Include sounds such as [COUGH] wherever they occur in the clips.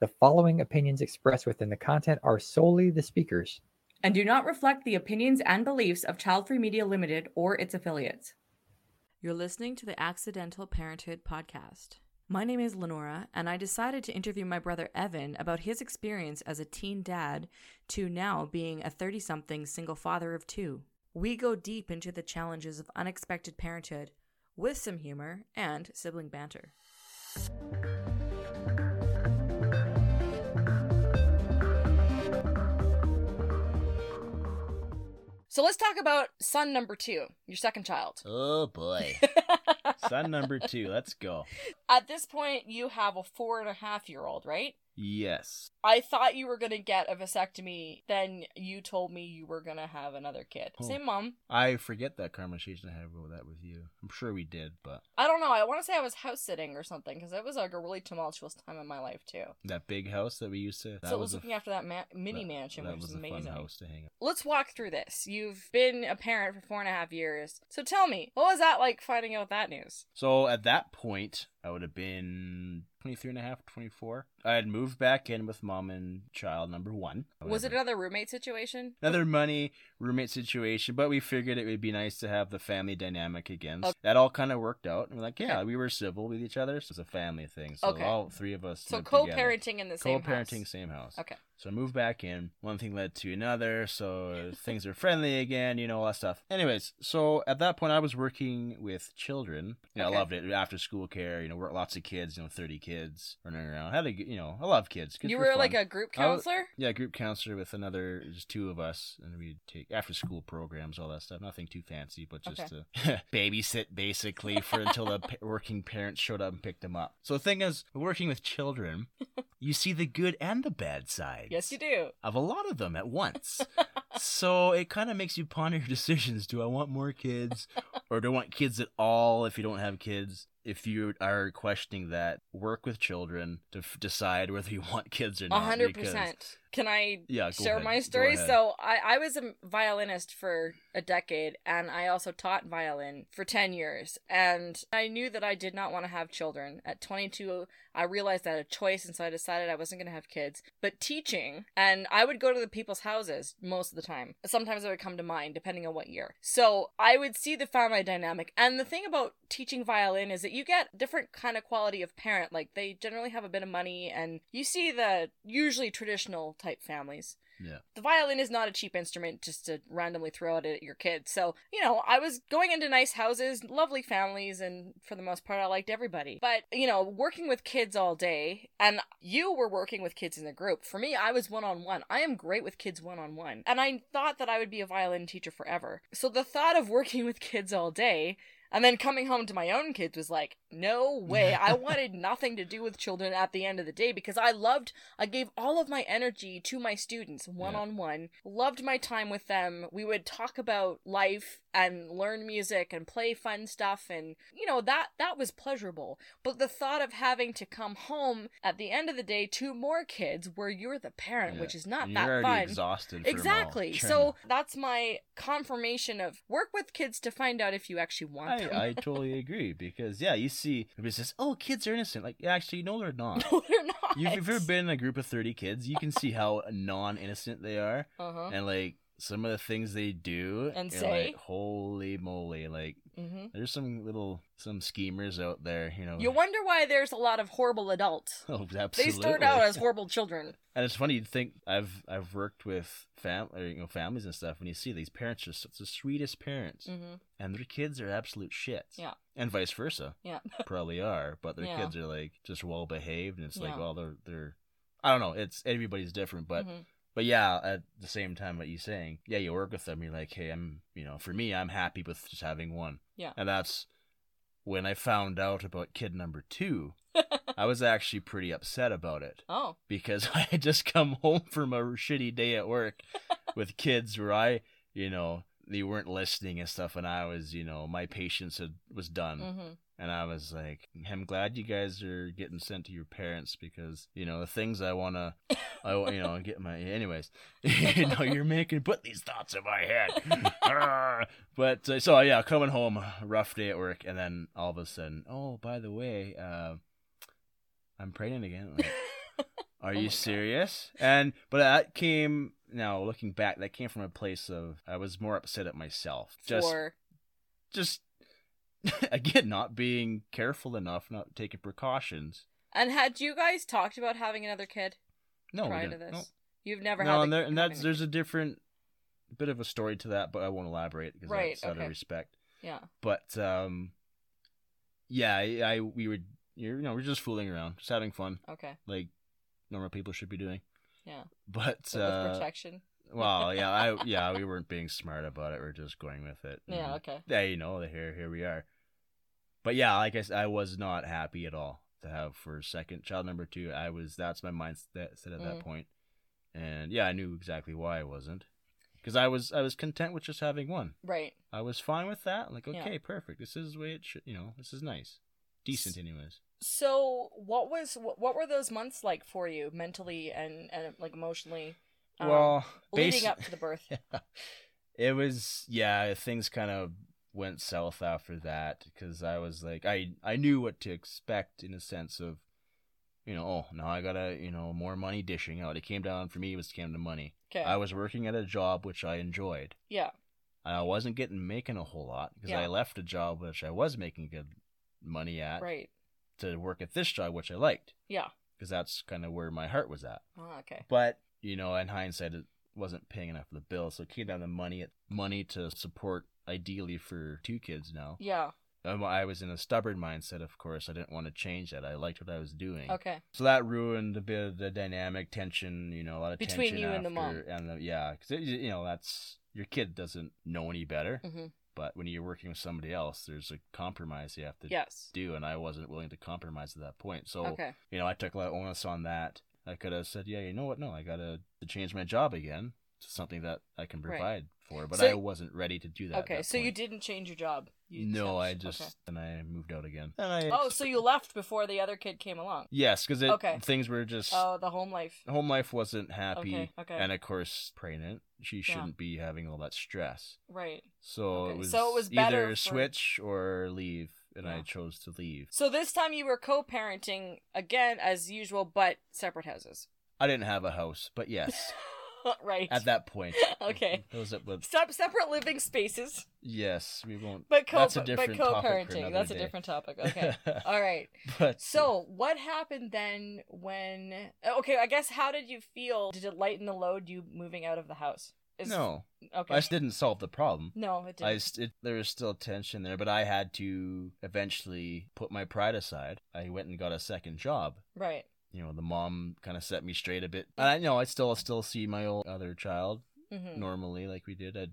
The following opinions expressed within the content are solely the speakers. and do not reflect the opinions and beliefs of Child Free Media Limited or its affiliates. You're listening to the Accidental Parenthood podcast. My name is LeNora, and I decided to interview my brother Evan about his experience as a teen dad to now being a 30 something single father of two. We go deep into the challenges of unexpected parenthood with some humor and sibling banter. So let's talk about son number two, your second child. Oh boy. [LAUGHS] Son number two. Let's go. At this point, you have a four and a half year old, right? Yes. I thought you were going to get a vasectomy. Then you told me you were going to have another kid. Oh. Same mom. I forget that conversation I had with that with you. I'm sure we did, but I don't know. I want to say I was house sitting or something because it was like a really tumultuous time in my life too. that big house that we used to. That so I was a- looking after that ma- mini that- mansion, That which was is a fun amazing. house to hang out. Let's walk through this. You've been a parent for four and a half years. So tell me, what was that like finding out that news? So at that point, I would have been 23 and a half, 24. I had moved back in with mom and child number one. Was it another roommate situation? Another money roommate situation, but we figured it would be nice to have the family dynamic again. Okay. That all kind of worked out. And we're like, yeah, Okay. we were civil with each other. So it's a family thing. So Okay. all three of us. So co-parenting in the same Co-parenting, house. same house. Okay. So I moved back in. One thing led to another. So [LAUGHS] things are friendly again, you know, all that stuff. Anyways, so at that point, I was working with children. You know, Okay. I loved it. After school care, you know, work lots of kids, you know, 30 kids running around. had a, you know, I love kids. Kids You were were like a group I was- counselor? Yeah, group counselor with another, just two of us. And we'd take after school programs, all that stuff. Nothing too fancy, but just Okay. to [LAUGHS] babysit basically for until the working parents showed up and picked them up. So the thing is, working with children, [LAUGHS] you see the good and the bad side Yes, you do. of a lot of them at once. [LAUGHS] so it kind of makes you ponder your [LAUGHS] decisions. Do I want more kids or do I want kids at all if you don't have kids? If you are questioning that, work with children to f- decide whether you [LAUGHS] want kids or not. hundred percent. Can I Yeah, share ahead. my story? So I, I was a violinist for a decade and I also taught violin for 10 years. And I knew that I did not want to have children. At 22, I realized I had a choice and so I decided I wasn't going to have kids. But teaching, and I would go to the people's houses most of the time. Sometimes it would come to mind depending on what year. So I would see the family dynamic. And the thing about teaching violin is that you get different kind of quality of parent. Like they generally have a bit of money and you see the usually traditional type families. Yeah. The violin is not a cheap instrument just to randomly throw it at your kids. So, you know, I was going into nice houses, lovely families, and for the most part, I liked everybody. But, you know, working with kids all day, and you were working with kids in a group. For me, I was one on one. I am great with kids one on one. And I thought that I would be a violin teacher forever. So the thought of working [LAUGHS] with kids all day and then coming home to my own kids was like, no way. I [LAUGHS] wanted nothing to do with children at the end of the day because I loved, I gave all of my energy to my students one on one, loved my time with them. We would talk about life and learn music and play fun stuff and you know that that was pleasurable but the thought of having to come home at the end of the day to more kids where you're the parent Yeah. which is not that you're already fun exhausted. exactly so that's my confirmation of work with kids to find out if you actually want I, them I totally [LAUGHS] agree because yeah, you see everybody says, "Oh, kids are innocent." Like, actually, no, they're not. [LAUGHS] no they're not You've, if you've ever been in a group of thirty kids, you can see how non-innocent they are, uh-huh and like some of the things they do, And say. like, "Holy moly!" Like, hmm there's some little some schemers out there, you know. you wonder why there's a lot of horrible adults [LAUGHS] Oh, absolutely. they start out as [LAUGHS] horrible children And it's funny. You think I've I've worked with fam or, you know families and stuff. When you see these parents are such the sweetest parents, hmm and their kids are absolute shits. Yeah. And vice versa. Yeah. [LAUGHS] Probably are, but their Yeah. kids are like just well behaved, and it's like, Yeah. well, they're they're. I don't know. It's everybody's different, but Mhm. But yeah. At the same time, what you're saying, yeah, you work with them. You're like, hey, I'm you know, for me, I'm happy with just having one. Yeah. And that's when I found out about kid number two. [LAUGHS] I was actually pretty upset about it oh because [LAUGHS] I had just come home from a shitty day at work [LAUGHS] with kids where I, you know, they weren't listening and stuff, and I was, you know, my patience had, was done, hmm and I was like, I'm glad you guys are getting sent to your parents because, you know, the things I wanna, I wa- you know, get my, anyways, [LAUGHS] you know, you're making put these thoughts in my head, [LAUGHS] but uh, so yeah, coming home, rough day at work, and then all of a sudden, oh, by the way, uh, I'm pregnant again. Like, [LAUGHS] Are Oh you God. serious? And but that came now looking back, that came from a place of I was more upset at myself. Just For just [LAUGHS] again not being careful enough, not taking precautions. and had you guys talked about having another kid No, we prior to this? No. You've never no, had. and, there, and that's there's a different bit of a story to that, but I won't elaborate because Right, that's out of respect. yeah. But um, yeah, I, I we were you know we're just fooling around, just having fun, Okay. like normal people should be doing. Yeah. But uh, protection. [LAUGHS] well, yeah, I yeah we weren't being smart about it. We're just going with it. Yeah. And, Okay. yeah, you know, here here we are. But yeah, like I said, I was not happy at all to have for second child number two. I was that's my mindset set at Mm. that point, and yeah, I knew exactly why I wasn't, because I was I was content with just having one. Right. I was fine with that. Like, Yeah. okay, perfect. This is the way it should. You know, this is nice, decent, anyways. So, what was what, what were those months like for you mentally and and like emotionally? um, well, leading basi- up to the birth. [LAUGHS] yeah. it was yeah. Things kind of went south after that because I was like, I I knew what to expect in a sense of, you know, oh now I gotta you know more money dishing out. It came down for me. It was came to money. Okay. I was working at a job which I enjoyed. yeah. I wasn't getting making a whole lot because Yeah. I left a job which I was making good money at Right. to work at this job which I liked. Yeah. because that's kind of where my heart was at. Oh, okay. But you know, in hindsight, it wasn't paying enough for the bill, so it came down to money. Money to support, ideally for two kids now. Yeah. Um, I was in a stubborn mindset, of course. I didn't want to change that. I liked what I was doing. Okay. So that ruined a bit of the dynamic tension. You know, a lot of Between tension you and the mom. And the, yeah, because you know that's your kid doesn't know any better. hmm But when you're working with somebody else, there's a compromise you have to Yes. do, and I wasn't willing to compromise at that point. So Okay. you know, I took a lot of onus on that. I could have said, yeah, you know what? No, I got to change my job again to something that I can Right. Provide for. But So- I wasn't ready to do that. Okay. that So you didn't change your job. You No, I just okay. then I moved out again. And I Oh, so you left before the other kid came along. yes, because Okay. things were just Oh, the home life. home life wasn't happy, Okay, okay. and of course, pregnant, she shouldn't be having all that stress. Right. So Okay, it was so it was better either for- switch or leave, and I chose to leave. So this time you were co-parenting again as usual, but separate houses. I didn't have a house, but yes, [LAUGHS] [LAUGHS] right. at that point, [LAUGHS] Okay. Those was Sep- separate living spaces, yes, we won't. but co That's a but different topic for co-parenting. That's a day. different topic. Okay. [LAUGHS] All right. but So, what happened then when Okay, I guess how did you feel? Did it lighten the load you moving out of the house? Is- no, Okay. I just didn't solve the problem. no, it didn't. st- it, there was still tension there, but I had to eventually put my pride aside. I went and got a second job. right. You know, the mom kind of set me straight a bit. And I know I still still see my old other child hmm normally, like we did. I'd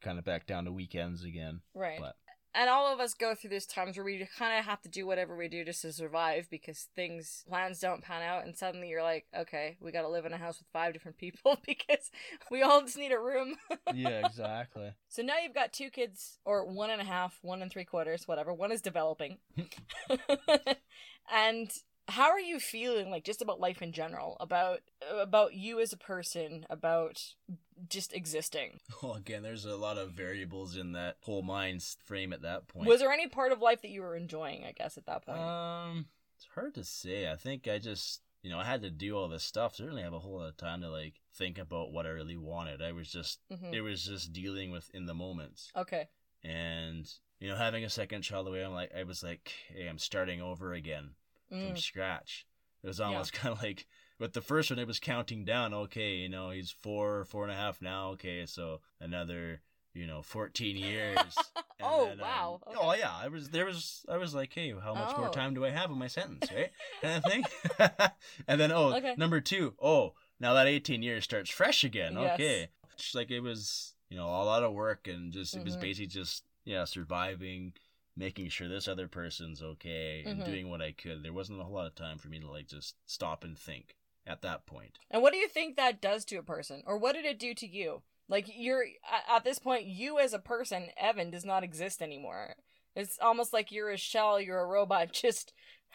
kind of back down to weekends again. Right. But- And all of us go through these times where we kind of have to do whatever we do just to survive because things, plans don't pan out, and suddenly you're like, okay, we got to live in a house with five different people [LAUGHS] because we all just need a room. [LAUGHS] yeah, exactly. So now you've got two kids, or one and a half, one and three quarters, whatever. One is developing. [LAUGHS] and how are you feeling, like, just about life in general, about about you as a person, about just existing? Well, again, there's a lot of variables in that whole mind frame at that point. Was there any part of life that you were enjoying? I guess at that point. Um, it's hard to say. I think I just, you know, I had to do all this stuff. Certainly have a whole lot of time to like think about what I really wanted. I was just, Mhm. it was just dealing with in the moments, Okay. and you know, having a second child away, I'm like, I was like, hey, I'm starting over again from Mm. scratch. It was almost [LAUGHS] kind of like with the first one, it was counting down. Okay, you know, he's four, four and a half now. Okay, so another, you know, 14 [LAUGHS] years. Oh, then, um, wow. Oh yeah, I was there was I was like, hey, how much more Oh. time do I have in my sentence, right? [LAUGHS] kind of thing. and then oh, Okay. number two, oh, now that 18 years starts fresh again. Yes. Okay, it's like it was, you know, a lot of work and just it was Mhm. basically just yeah, surviving, making sure this other person's okay, and Mhm. doing what I could. There wasn't a whole lot of time for me to like just stop and think at that point. And what do you think that does to a person, or what did it do to you? Like you're at- this point, you as a person, Evan, does not exist anymore. It's almost like you're a shell, you're a robot, [LAUGHS] just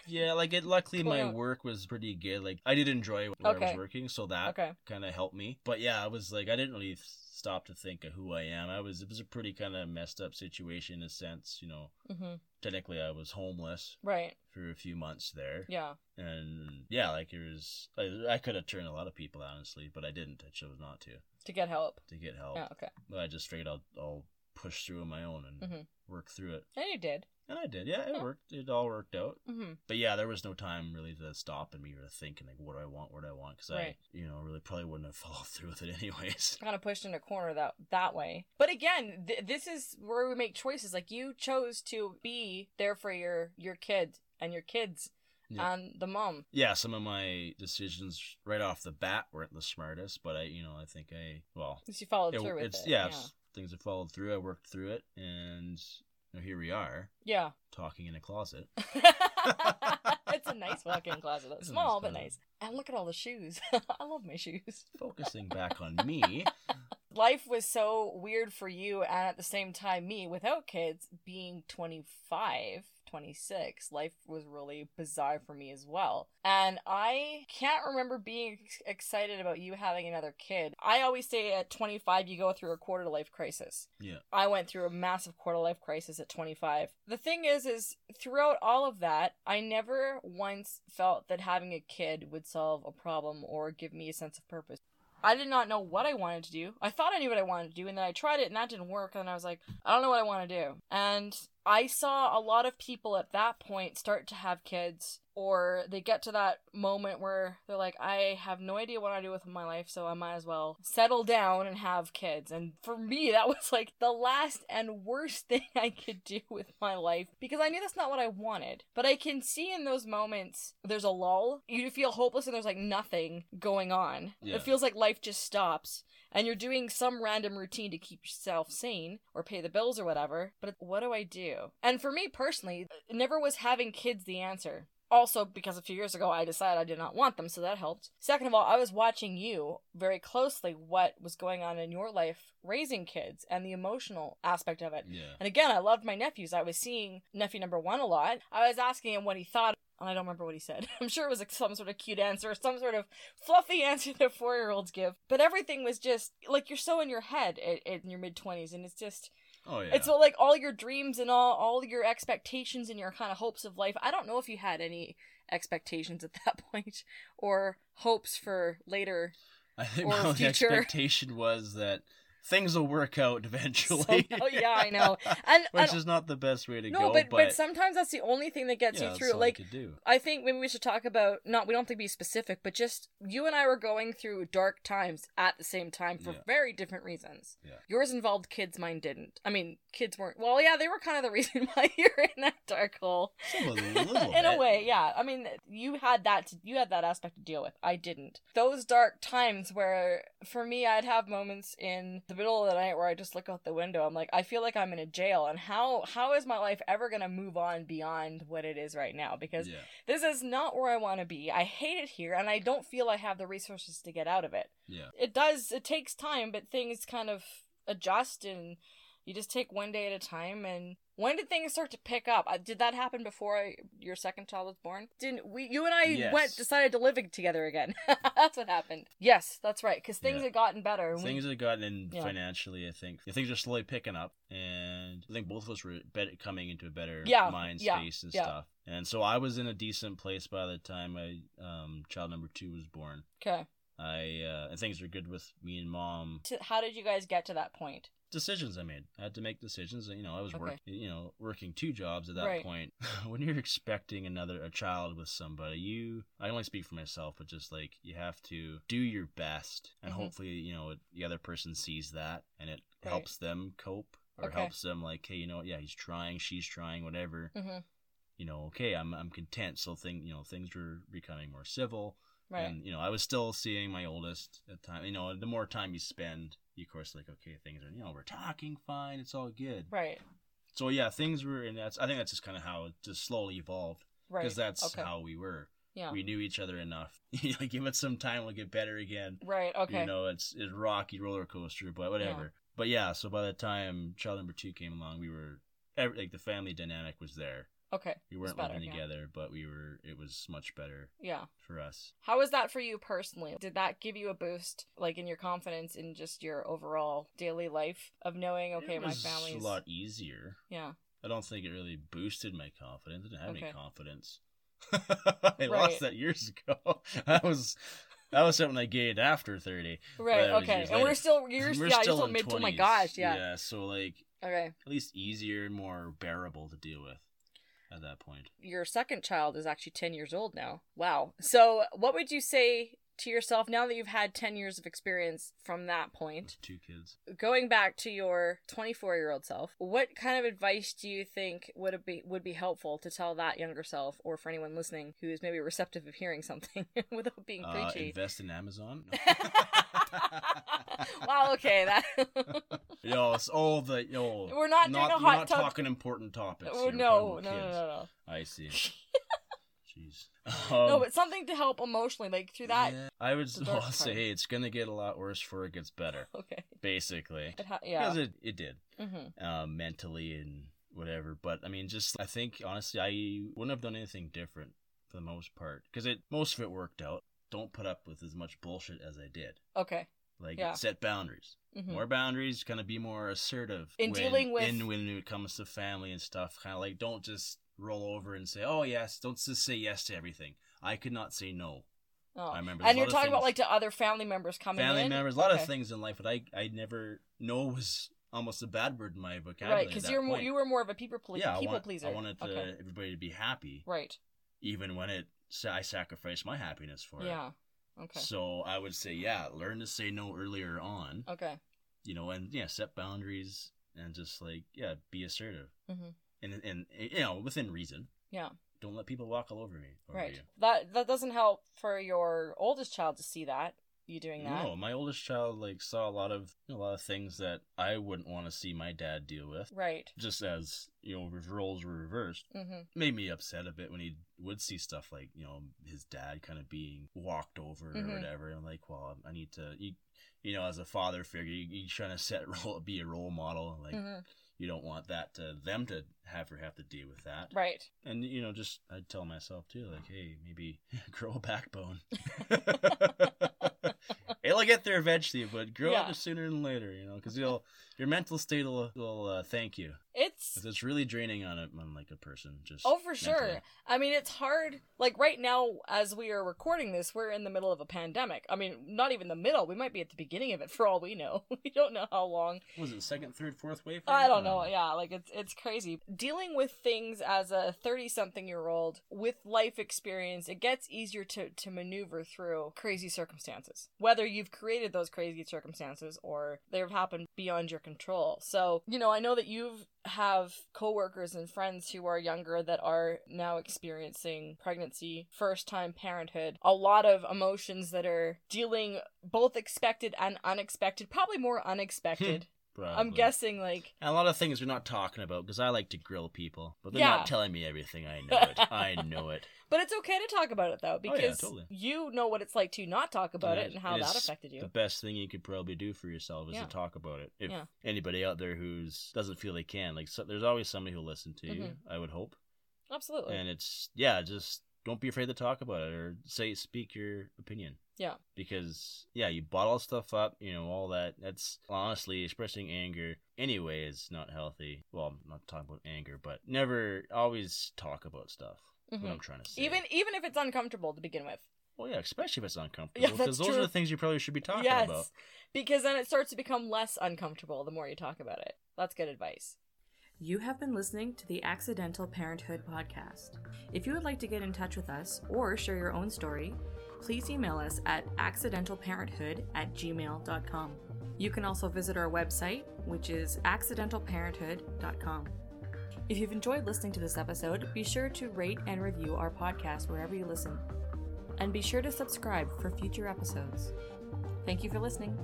Yeah, like it. Luckily, my work was pretty good. Like I did enjoy where I was working, so that Okay. kind of helped me. But yeah, I was like, I didn't really stop to think of who I am. I was. It was a pretty kind of messed up situation in a sense. You know, hmm technically, I was homeless Right. for a few months there, Yeah. and yeah, like it was. I, I could have turned a lot of people honestly, but I didn't. I chose not to To get help. to get help. Yeah. Okay. But I just figured I'll I'll push through on my own and Mhm. work through it, And you did. And I did. Yeah, it Yeah. worked. It all worked out. hmm But yeah, there was no time really to stop and me to think and like, what do I want? What do I want? Because Right. I, you know, really probably wouldn't have [LAUGHS] followed through with it anyways. [LAUGHS] Kind of pushed in a corner that that way. But again, th- this is where we make choices. Like you chose to be there for your your kid and your kids Yeah. and the mom. Yeah, some of my decisions right off the bat weren't the smartest, but I, you know, I think I, well, you followed it- through with it's it. yeah, it's- things have followed through. I worked through it, and here we are Yeah. talking in a closet. [LAUGHS] it's a nice walk-in closet. It's small nice but nice. And look at all the shoes. [LAUGHS] I love my shoes. Focusing back on me, [LAUGHS] Life was so weird for you and at the same time me without kids being 25, 26. Life was really bizarre for me as well. And I can't remember being ex- excited about you having another kid. I always say at 25 you go through a quarter life crisis. yeah, I went through a massive quarter life crisis at 25. The thing is, is throughout all of that, I never once felt that having a kid would solve a problem or give me a sense of purpose. I did not know what I wanted to do. I thought I knew what I wanted to do, and then I tried it, and that didn't work. And I was like, I don't know what I want to do. And I saw a lot of people at that point start to have kids, or they get to that moment where they're like, I have no idea what I do with my life, so I might as well settle down and have kids. And for me, [LAUGHS] that was like the last and worst [LAUGHS] thing I could do with my life because I knew that's not what I wanted. But I can see in those moments there's a lull. You feel hopeless and there's like nothing going on. Yeah. It feels like life just stops and you're doing some random routine to keep yourself sane or pay the bills or whatever. But what do I do? And for me personally, never was having kids the answer. Also, because a few years ago I decided I did not want them, so that helped. Second of all, I was watching you very closely what was going on in your life raising kids and the emotional aspect of it. yeah, And again, I loved my nephews. I was seeing nephew number one a lot. I was asking him what he thought, and I don't remember what he said. [LAUGHS] I'm sure it was like some sort of cute answer, some sort of fluffy [LAUGHS] answer that four year olds give. But everything was just like you're so in your head in your mid 20s, and it's just oh yeah. it's like all your dreams and all all your expectations and your kind of hopes of life. I don't know if you had any expectations at [LAUGHS] that point or hopes for later. I think or my future. expectation was that things will work out eventually. Somehow- oh, yeah, I [LAUGHS] know. And, Which and is not the best way to no, go, but, but, but sometimes that's the only thing that gets yeah, you through. Like you could do. I think maybe we should talk about not we don't have to be specific, but just you and I were going through dark times at the same time for Yeah. very different reasons. Yeah. Yours involved kids, mine didn't. I mean, kids weren't. Well, yeah, they were kind of the [LAUGHS] reason why you're in that dark hole. Some of them, a little [LAUGHS] in a way, yeah. I mean, you had that to, you had that aspect to deal with. I didn't. Those dark times where for me I'd have moments in the middle of the night where I just look out the window. I'm like, I feel like I'm in a jail and how how is my life ever going to move on beyond what it is right now because Yeah, this is not where I want to be. I hate it here and I don't feel I have the resources to get out of it. yeah. It does it takes time, but things kind of adjust and you just take one day at a time and when did things start to pick up? Uh, Did that happen before I, your second child was born? Didn't we? You and I Yes. went decided to live together again. [LAUGHS] that's what happened. Yes, that's right. Because things Yeah. had gotten better. and we- Things had gotten in Yeah. financially. I think things are slowly picking up, and I think both of us were bet- coming into a better Yeah, mind yeah, space and yeah. stuff. And so I was in a decent place by the time my um, child number two was born. okay. I uh, and things were good with me and mom. How did you guys get to that point? Decisions I made. I had to make decisions. You know, I was Okay. you know, working two jobs at that Right. point. [LAUGHS] when you're expecting another a child with somebody, you I only speak for myself, but just like you have to do your best, and Mhm. hopefully, you know, the other person sees that, and it Right. helps them cope or Okay. helps them like, hey, you know, yeah, he's trying, she's trying, whatever. Mm-hmm. You know, okay, I'm I'm content. So thing, you know, things were becoming more civil. Right. And you know, I was still seeing my oldest at the time. You know, the more time you spend, you of course like, okay, things are you know, we're talking fine, it's all good. right. So yeah, things were, and that's I think that's just kind of how it just slowly evolved Right. because that's okay. how we were. yeah. We knew each other enough. [LAUGHS] You know, give it some time, we'll get better again. right. Okay. You know, it's it's rocky roller coaster, but whatever. But yeah, so by the time child number two came along, we were every, like the family dynamic was there. Okay. We weren't better, living yeah. together, but we were. It was much better Yeah. for us. How was that for you personally? Did that give you a boost, like in your confidence in just your overall daily life of knowing, okay, it my family's a lot easier. Yeah. I don't think it really boosted my confidence. I didn't have Okay. any confidence. [LAUGHS] I Right. lost that years ago. [LAUGHS] That was that was something I gained after thirty. Right. Okay. And we're still you're We're yeah, still still mid. Oh my gosh. Yeah. Yeah. So like Okay. at least easier and more bearable to deal with at that point. Your second child is actually ten years old now. Wow. So what would you say to yourself now that you've had ten years of experience from that point? With two kids. going back to your 24 year old self what kind of advice do you think would be would be helpful to tell that younger self or for anyone listening who is maybe receptive of hearing something [LAUGHS] without being Uh, preachy invest in Amazon. [LAUGHS] wow okay that [LAUGHS] yo, it's all the yo. We're not doing a hot not talking important topics. oh. No no no no no I see. Jeez. no Um, but something to help emotionally like through that yeah, I would well, [LAUGHS] say it's gonna get a lot worse before it gets better. [LAUGHS] okay Basically, it ha- yeah because it it did mm-hmm. um, mentally and whatever. But I mean, just I think honestly, I wouldn't have done anything different for the most part because it most of it worked out. Don't put up with as much bullshit as I did. okay Like Yeah. set boundaries, mm-hmm. more boundaries. Kind of be more assertive In when- dealing with- in when it comes to family and stuff. Kind of like don't just roll over and say, "Oh yes." Don't just say yes to everything. I could not say no. oh. I remember. there's and you're talking about like to other family members coming in. family in members. A lot Okay. of things in life that I I never know was almost a bad word in my vocabulary. right because you're more, you were more of a people ple- yeah, people I want, pleaser I wanted to, okay everybody to be happy, right even when it I sacrificed my happiness for it. yeah okay So I would say, yeah, learn to say no earlier on, okay you know, and yeah, set boundaries and just like yeah, be assertive hmm and and you know within reason. Yeah. Don't let people walk all over me. Over right You. that that doesn't help for your oldest child to see that you doing that No, my oldest child like saw a lot of a lot of things that I wouldn't want to see my dad deal with. right Just as you know, roles were reversed. mm-hmm. made me upset a bit when he would see stuff like you know his dad kind of being walked over Mhm. or whatever. And I'm like, well, I need to, you, you know, as a father figure, you, you trying to set [LAUGHS] role, be a role model. and, Like hmm you don't want that to them to have or have to deal with that. right And you know, just I'd tell myself too, like, hey, maybe [LAUGHS] grow a backbone. [LAUGHS] It'll get there eventually, but grow Yeah. it sooner than later, you know, because you'll your mental state will will uh, thank you. It's it's really draining on a on like a person. Just Oh, for sure. mentally. I mean, it's hard. Like right now, as we are recording this, we're in the middle of a pandemic. I mean, not even the middle. We might be at the beginning of it for all we know. [LAUGHS] we don't know how long. Was it second, third, fourth wave? I don't know. Yeah, like it's it's crazy dealing with things as a thirty something year old with life experience. It gets easier to to maneuver through crazy circumstances, whether you've created those crazy circumstances or they've happened beyond your control. So you know, I know that you've have coworkers and friends who are younger that are now experiencing pregnancy, first time parenthood, a lot of emotions that are dealing both expected and unexpected, probably more unexpected. Hmm. I'm guessing like And a lot of things we're not talking about because I like to grill people, but they're Yeah. not telling me everything. I know it. I [LAUGHS] know it. But it's okay to talk about it though, Oh, yeah, because totally. you know what it's like to not talk about it and how it that affected you. The best thing you could probably do for yourself is Yeah. to talk about it. If Yeah. anybody out there who's doesn't feel they can, like, so, there's always somebody who'll listen to you. Mhm. I would hope. Absolutely. And it's yeah, just don't be afraid to talk about it or say speak your opinion. Yeah. Because yeah, you bottle stuff up, you know, all that. That's honestly expressing anger anyway is not healthy. Well, I'm not talking about anger, but never always talk about stuff. Mhm. What I'm trying to say. Even even if it's uncomfortable to begin with. well, yeah, especially if it's uncomfortable. Yeah, because that's those true. are the things you probably should be talking yes. about. Because then it starts to become less uncomfortable the more you talk about it. That's good advice. You have been listening to the Accidental Parenthood podcast. If you would like to get in touch with us or share your own story, please email us at accidentalparenthood at gmail.com. You can also visit our website, which is accidentalparenthood.com. If you've enjoyed listening to this episode, be sure to rate and review our podcast wherever you listen. And be sure to subscribe for future episodes. Thank you for listening.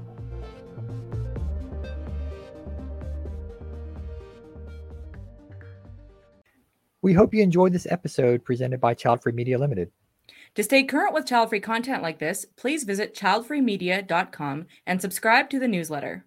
We hope you enjoyed this episode presented by Child Free Media Limited. To stay current with child free content like this, please visit childfreemedia.com and subscribe to the newsletter.